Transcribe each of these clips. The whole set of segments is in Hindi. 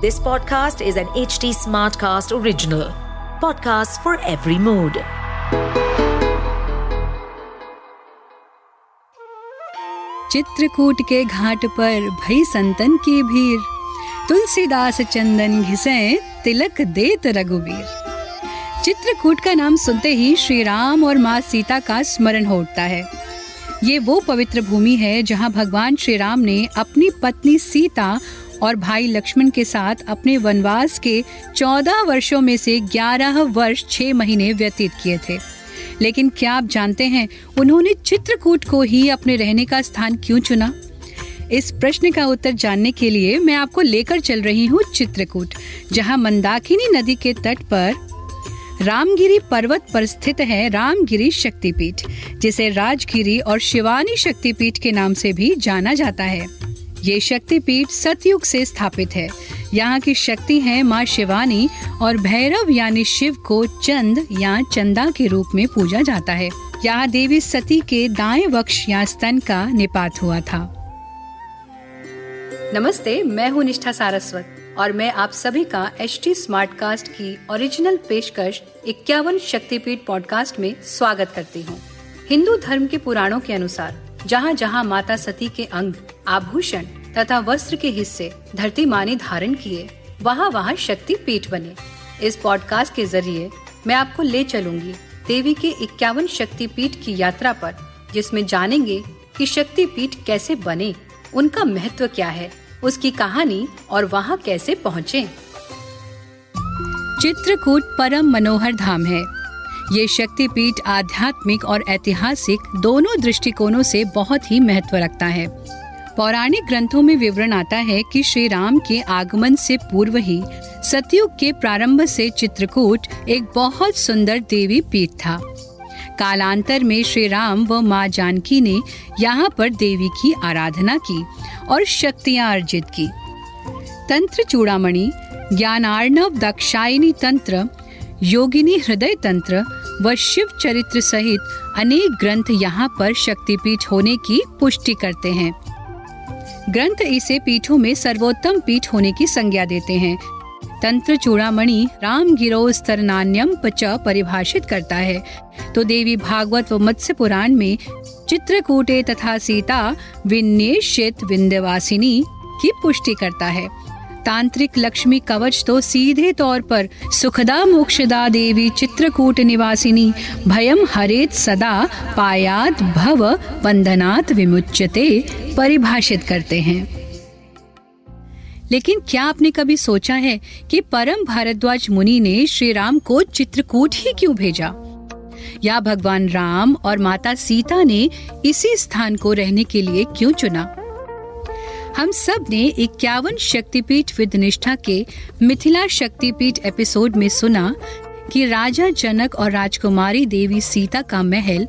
This podcast is an HT Smartcast original. Podcast for every mood. Chitrakoot के घाट पर भई संतन की भीड़ तुलसीदास चंदन घिसे तिलक देत रघुवीर चित्रकूट का नाम सुनते ही श्री राम और माँ सीता का स्मरण हो उठता है ये वो पवित्र भूमि है जहाँ भगवान श्री राम ने अपनी पत्नी सीता और भाई लक्ष्मण के साथ अपने वनवास के चौदह वर्षों में से ग्यारह वर्ष छह महीने व्यतीत किए थे। लेकिन क्या आप जानते हैं, उन्होंने चित्रकूट को ही अपने रहने का स्थान क्यों चुना? इस प्रश्न का उत्तर जानने के लिए मैं आपको लेकर चल रही हूँ चित्रकूट, जहाँ मंदाकिनी नदी के तट पर रामगिरी पर्वत पर स्थित है रामगिरी शक्तिपीठ, जिसे राजगिरी और शिवानी शक्तिपीठ के नाम से भी जाना जाता है। ये शक्तिपीठ सतयुग से स्थापित है। यहाँ की शक्ति है माँ शिवानी और भैरव यानी शिव को चंद या चंदा के रूप में पूजा जाता है। यहाँ देवी सती के दाएँ वक्ष या स्तन का निपात हुआ था। नमस्ते, मैं हूँ निष्ठा सारस्वत और मैं आप सभी का एच टी स्मार्ट कास्ट की ओरिजिनल पेशकश इक्यावन शक्तिपीठ पॉडकास्ट में स्वागत करती हूँ। हिंदू धर्म के पुराणों के अनुसार जहाँ जहाँ माता सती के अंग, आभूषण तथा वस्त्र के हिस्से धरती माँ ने धारण किए, वहाँ वहाँ शक्ति पीठ बने। इस पॉडकास्ट के ज़रिए मैं आपको ले चलूँगी देवी के इक्यावन शक्ति पीठ की यात्रा पर, जिसमें जानेंगे कि शक्ति पीठ कैसे बने, उनका महत्व क्या है, उसकी कहानी और वहाँ कैसे पहुँचे। चित्रकूट परम मनोहर धाम है। ये शक्तिपीठ आध्यात्मिक और ऐतिहासिक दोनों दृष्टिकोणों से बहुत ही महत्व रखता है। पौराणिक ग्रंथों में विवरण आता है कि श्री राम के आगमन से पूर्व ही सतयुग के प्रारंभ से चित्रकूट एक बहुत सुंदर देवी पीठ था। कालांतर में श्री राम व माँ जानकी ने यहाँ पर देवी की आराधना की और शक्तियाँ अर्जित की। तंत्र चूड़ामणि, ज्ञानार्णव दक्षायनी तंत्र, योगिनी हृदय तंत्र व शिव चरित्र सहित अनेक ग्रंथ यहाँ पर शक्तिपीठ होने की पुष्टि करते हैं। ग्रंथ इसे पीठों में सर्वोत्तम पीठ होने की संज्ञा देते हैं। तंत्र चूड़ामणि राम गिरो स्तर नान्यम पच परिभाषित करता है। तो देवी भागवत व मत्स्य पुराण में चित्रकूटे तथा सीता विन्येषित विंध्यवासिनी की पुष्टि करता है। तांत्रिक लक्ष्मी कवच तो सीधे तौर पर सुखदा मोक्षदा देवी चित्रकूट निवासिनी भयम हरेत सदा पायात भव बंधनात विमुच्यते परिभाषित करते हैं। लेकिन क्या आपने कभी सोचा है कि परम भारद्वाज मुनि ने श्री राम को चित्रकूट ही क्यों भेजा? या भगवान राम और माता सीता ने इसी स्थान को रहने के लिए क्यों चुना? हम सबने इक्यावन शक्तिपीठ विद निष्ठा के मिथिला शक्तिपीठ एपिसोड में सुना कि राजा जनक और राजकुमारी देवी सीता का महल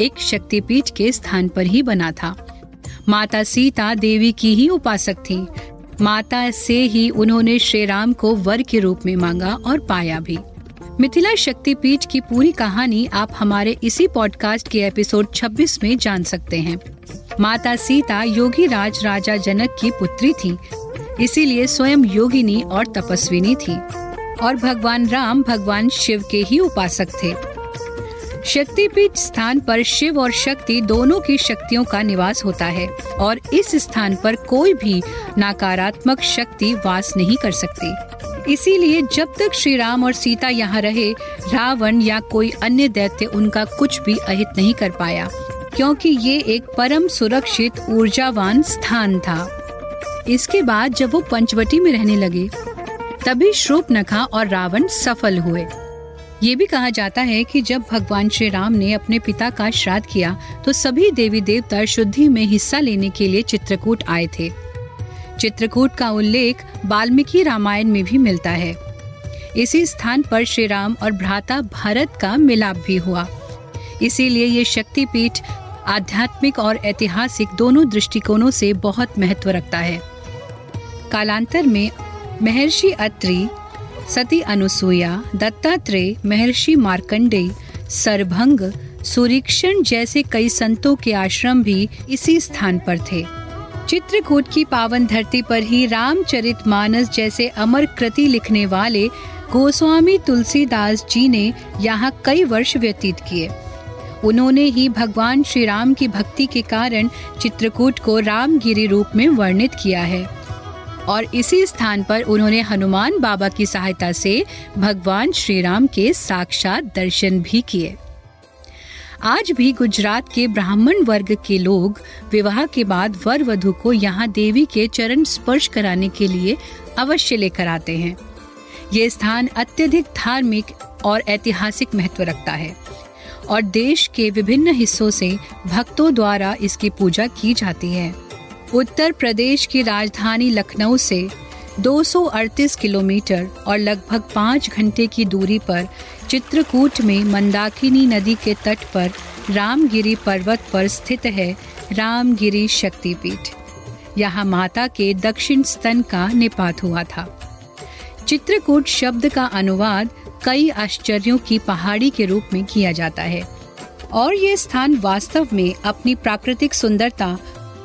एक शक्तिपीठ के स्थान पर ही बना था। माता सीता देवी की ही उपासक थी। माता से ही उन्होंने श्री राम को वर के रूप में मांगा और पाया भी। मिथिला शक्तिपीठ की पूरी कहानी आप हमारे इसी पॉडकास्ट के एपिसोड 26 में जान सकते हैं। माता सीता योगी राज राजा जनक की पुत्री थी। इसीलिए स्वयं योगिनी और तपस्विनी थी और भगवान राम भगवान शिव के ही उपासक थे। शक्तिपीठ स्थान पर शिव और शक्ति दोनों की शक्तियों का निवास होता है और इस स्थान पर कोई भी नकारात्मक शक्ति वास नहीं कर सकती। इसीलिए जब तक श्री राम और सीता यहाँ रहे, रावण या कोई अन्य दैत्य उनका कुछ भी अहित नहीं कर पाया। क्योंकि ये एक परम सुरक्षित, ऊर्जावान स्थान था। इसके बाद जब वो पंचवटी में रहने लगे, तभी नखा और रावण सफल हुए। ये भी कहा जाता है कि जब भगवान श्री राम ने अपने पिता का श्राद्ध किया तो सभी देवी देवता शुद्धि में हिस्सा लेने के लिए चित्रकूट आए थे। चित्रकूट का उल्लेख वाल्मीकि रामायण में भी मिलता है। इसी स्थान पर श्री राम और भ्राता भरत का मिलाप भी हुआ। इसीलिए ये शक्तिपीठ आध्यात्मिक और ऐतिहासिक दोनों दृष्टिकोणों से बहुत महत्व रखता है। कालांतर में महर्षि अत्रि, सती अनुसुईया दत्तात्रेय, महर्षि मार्कंडे सरभंग सुरीक्षण जैसे कई संतों के आश्रम भी इसी स्थान पर थे। चित्रकूट की पावन धरती पर ही रामचरित मानस जैसे अमर कृति लिखने वाले गोस्वामी तुलसीदास जी ने यहाँ कई वर्ष व्यतीत किए। उन्होंने ही भगवान श्री राम की भक्ति के कारण चित्रकूट को रामगिरी रूप में वर्णित किया है। और इसी स्थान पर उन्होंने हनुमान बाबा की सहायता से भगवान श्री राम के साक्षात दर्शन भी किए। आज भी गुजरात के ब्राह्मण वर्ग के लोग विवाह के बाद वर वधु को यहाँ देवी के चरण स्पर्श कराने के लिए अवश्य लेकर आते हैं। ये स्थान अत्यधिक धार्मिक और ऐतिहासिक महत्व रखता है। और देश के विभिन्न हिस्सों से भक्तों द्वारा इसकी पूजा की जाती है। उत्तर प्रदेश की राजधानी लखनऊ से 238 किलोमीटर और लगभग पाँच घंटे की दूरी पर चित्रकूट में मंदाकिनी नदी के तट पर रामगिरी पर्वत पर स्थित है रामगिरी शक्तिपीठ। यहाँ माता के दक्षिण स्तन का निपात हुआ था। चित्रकूट शब्द का अनुवाद कई आश्चर्यों की पहाड़ी के रूप में किया जाता है। और ये स्थान वास्तव में अपनी प्राकृतिक सुंदरता,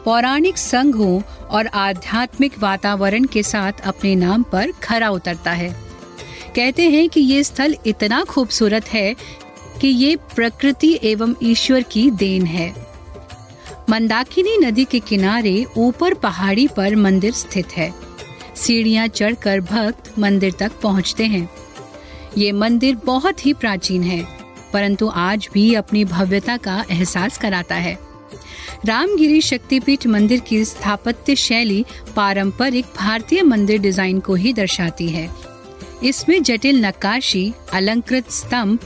पौराणिक संघों और आध्यात्मिक वातावरण के साथ अपने नाम पर खरा उतरता है। कहते हैं कि ये स्थल इतना खूबसूरत है कि ये प्रकृति एवं ईश्वर की देन है। मंदाकिनी नदी के किनारे ऊपर पहाड़ी पर मंदिर स्थित है। सीढ़ियाँ चढ़कर भक्त मंदिर तक पहुँचते हैं। ये मंदिर बहुत ही प्राचीन है, परंतु आज भी अपनी भव्यता का एहसास कराता है। रामगिरी शक्तिपीठ मंदिर की स्थापत्य शैली पारंपरिक भारतीय मंदिर डिज़ाइन को ही दर्शाती है। इसमें जटिल नक्काशी, अलंकृत स्तंभ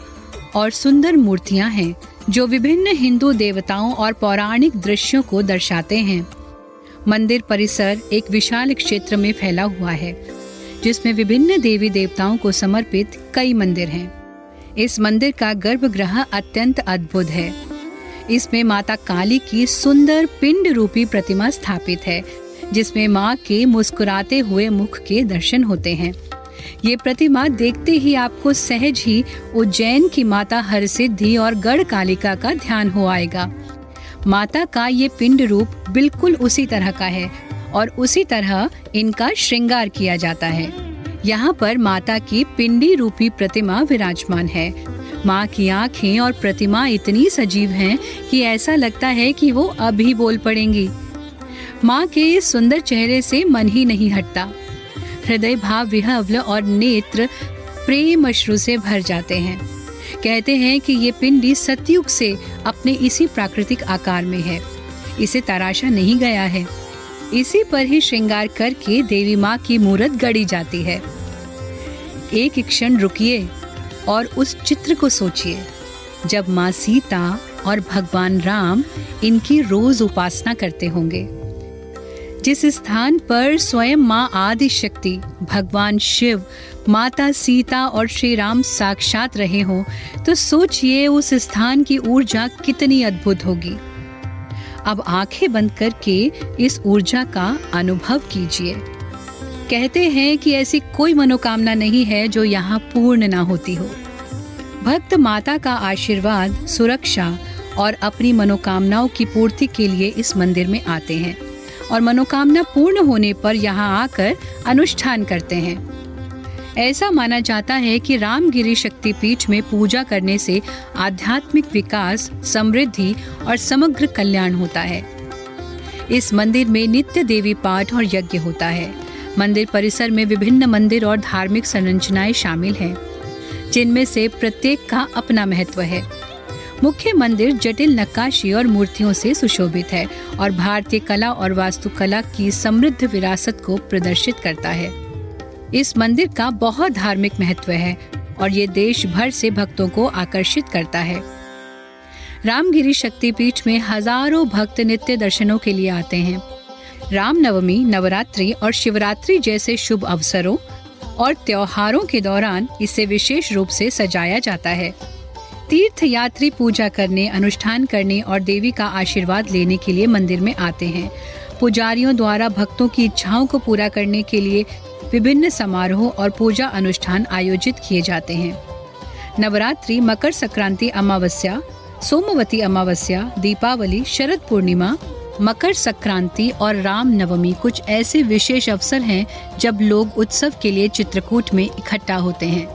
और सुंदर मूर्तियाँ हैं, जो विभिन्न हिंदू देवताओं और पौराणिक दृश्यों को दर्शाते हैं। मंदिर परिसर एक विशाल क्षेत्र में फैला हुआ है। जिसमें विभिन्न देवी देवताओं को समर्पित कई मंदिर हैं। इस मंदिर का गर्भगृह अत्यंत अद्भुत है। इसमें माता काली की सुंदर पिंड रूपी प्रतिमा स्थापित है, जिसमें माँ के मुस्कुराते हुए मुख के दर्शन होते हैं। ये प्रतिमा देखते ही आपको सहज ही उज्जैन की माता हरसिद्धि और गढ़ कालिका का ध्यान हो आएगा। माता का ये पिंड रूप बिल्कुल उसी तरह का है और उसी तरह इनका श्रृंगार किया जाता है। यहाँ पर माता की पिंडी रूपी प्रतिमा विराजमान है। माँ की आँखें और प्रतिमा इतनी सजीव हैं कि ऐसा लगता है कि वो अभी बोल पड़ेंगी। माँ के इस सुंदर चेहरे से मन ही नहीं हटता। हृदय भाव विहवल और नेत्र प्रेम अश्रु से भर जाते हैं। कहते हैं कि ये पिंडी सतयुग से अपने इसी प्राकृतिक आकार में है। इसे तराशा नहीं गया है। इसी पर ही श्रृंगार करके देवी माँ की मूर्त गढ़ी जाती है। एक क्षण रुकिए और उस चित्र को सोचिए, जब माँ सीता और भगवान राम इनकी रोज उपासना करते होंगे। जिस स्थान पर स्वयं माँ आदि शक्ति भगवान शिव, माता सीता और श्री राम साक्षात रहे हों तो सोचिए उस स्थान की ऊर्जा कितनी अद्भुत होगी। अब आँखें बंद करके इस ऊर्जा का अनुभव कीजिए। कहते हैं कि ऐसी कोई मनोकामना नहीं है जो यहाँ पूर्ण ना होती हो। भक्त माता का आशीर्वाद, सुरक्षा और अपनी मनोकामनाओं की पूर्ति के लिए इस मंदिर में आते हैं और मनोकामना पूर्ण होने पर यहाँ आकर अनुष्ठान करते हैं। ऐसा माना जाता है कि रामगिरी शक्तिपीठ में पूजा करने से आध्यात्मिक विकास, समृद्धि और समग्र कल्याण होता है। इस मंदिर में नित्य देवी पाठ और यज्ञ होता है। मंदिर परिसर में विभिन्न मंदिर और धार्मिक संरचनाएँ शामिल हैं, जिनमें से प्रत्येक का अपना महत्व है। मुख्य मंदिर जटिल नक्काशी और मूर्तियों से सुशोभित है और भारतीय कला और वास्तुकला की समृद्ध विरासत को प्रदर्शित करता है। इस मंदिर का बहुत धार्मिक महत्व है और ये देश भर से भक्तों को आकर्षित करता है। रामगिरी शक्तिपीठ में हज़ारों भक्त नित्य दर्शनों के लिए आते हैं। रामनवमी, नवरात्रि और शिवरात्रि जैसे शुभ अवसरों और त्योहारों के दौरान इसे विशेष रूप से सजाया जाता है। तीर्थ यात्री पूजा करने, अनुष्ठान करने और देवी का आशीर्वाद लेने के लिए मंदिर में आते हैं। पुजारियों द्वारा भक्तों की इच्छाओं को पूरा करने के लिए विभिन्न समारोह और पूजा अनुष्ठान आयोजित किए जाते हैं। नवरात्रि, मकर संक्रांति अमावस्या, सोमवती अमावस्या, दीपावली, शरद पूर्णिमा, मकर संक्रांति और राम नवमी कुछ ऐसे विशेष अवसर हैं जब लोग उत्सव के लिए चित्रकूट में इकट्ठा होते हैं।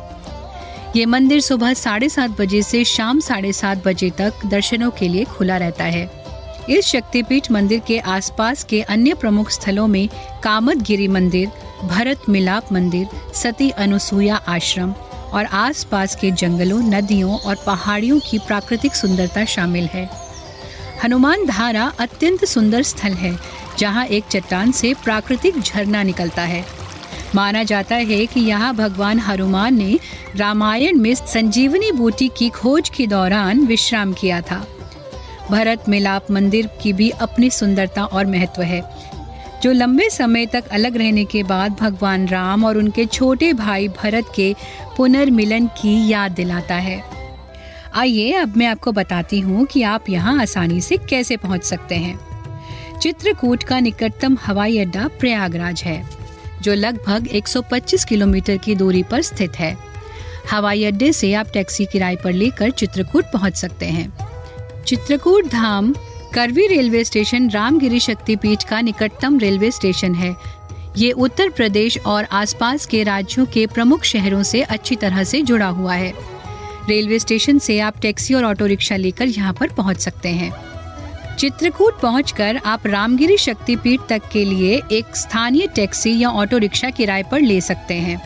ये मंदिर सुबह साढ़े सात बजे से शाम साढ़े सात बजे तक दर्शनों के लिए खुला रहता है। इस शक्तिपीठ मंदिर के आसपास के अन्य प्रमुख स्थलों में कामतगिरी मंदिर भरत मिलाप मंदिर, सती अनुसुईया आश्रम और आसपास के जंगलों, नदियों और पहाड़ियों की प्राकृतिक सुंदरता शामिल है। हनुमान धारा अत्यंत सुंदर स्थल है, जहाँ एक चट्टान से प्राकृतिक झरना निकलता है। माना जाता है कि यहाँ भगवान हनुमान ने रामायण में संजीवनी बूटी की खोज के दौरान विश्राम किया था। भरत मिलाप मंदिर की भी अपनी सुंदरता और महत्व है जो लंबे समय तक अलग रहने के बाद भगवान राम और उनके छोटे भाई भरत के पुनर्मिलन की याद दिलाता है। आइए, अब मैं आपको बताती हूँ कि आप यहाँ आसानी से कैसे पहुँच सकते हैं। चित्रकूट का निकटतम हवाई अड्डा प्रयागराज है, जो लगभग 125 किलोमीटर की दूरी पर स्थित है। हवाई अड्डे से आप टैक्सी किराए पर लेकर चित्रकूट पहुँच सकते हैं। चित्रकूट धाम करवी रेलवे स्टेशन रामगिरी शक्तिपीठ का निकटतम रेलवे स्टेशन है। ये उत्तर प्रदेश और आसपास के राज्यों के प्रमुख शहरों से अच्छी तरह से जुड़ा हुआ है। रेलवे स्टेशन से आप टैक्सी और ऑटो रिक्शा लेकर यहाँ पर पहुँच सकते हैं। चित्रकूट पहुंचकर आप रामगिरी शक्तिपीठ तक के लिए एक स्थानीय टैक्सी या ऑटो रिक्शा किराए पर ले सकते हैं।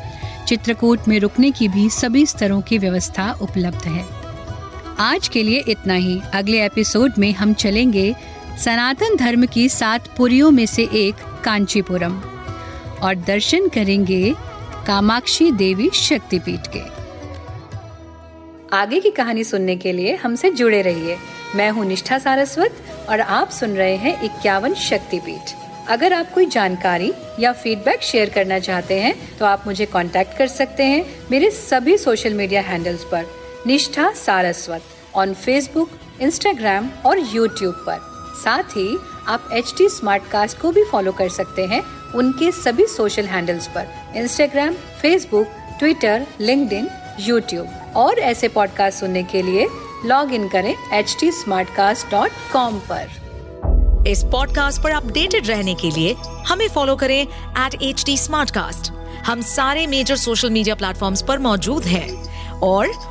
चित्रकूट में रुकने की भी सभी स्तरों की व्यवस्था उपलब्ध है। आज के लिए इतना ही। अगले एपिसोड में हम चलेंगे सनातन धर्म की सात पुरियों में से एक, कांचीपुरम। और दर्शन करेंगे कामाक्षी देवी शक्तिपीठ के। आगे की कहानी सुनने के लिए हमसे जुड़े रहिए। मैं हूँ निष्ठा सारस्वत और आप सुन रहे हैं इक्यावन शक्तिपीठ। अगर आप कोई जानकारी या फीडबैक शेयर करना चाहते हैं तो आप मुझे कांटेक्ट कर सकते हैं मेरे सभी सोशल मीडिया हैंडल्स पर। Nishtha Saraswat on Facebook Instagram और यूट्यूब पर। साथ ही आप एच टी स्मार्ट कास्ट को भी फॉलो कर सकते हैं उनके सभी सोशल हैंडल्स पर। Instagram Facebook Twitter link YouTube और ऐसे पॉडकास्ट सुनने के लिए लॉग इन करें एच टी पर। इस पॉडकास्ट पर अपडेटेड रहने के लिए हमें फॉलो करें एट एच हम सारे मेजर सोशल मीडिया प्लेटफॉर्म पर मौजूद हैं। और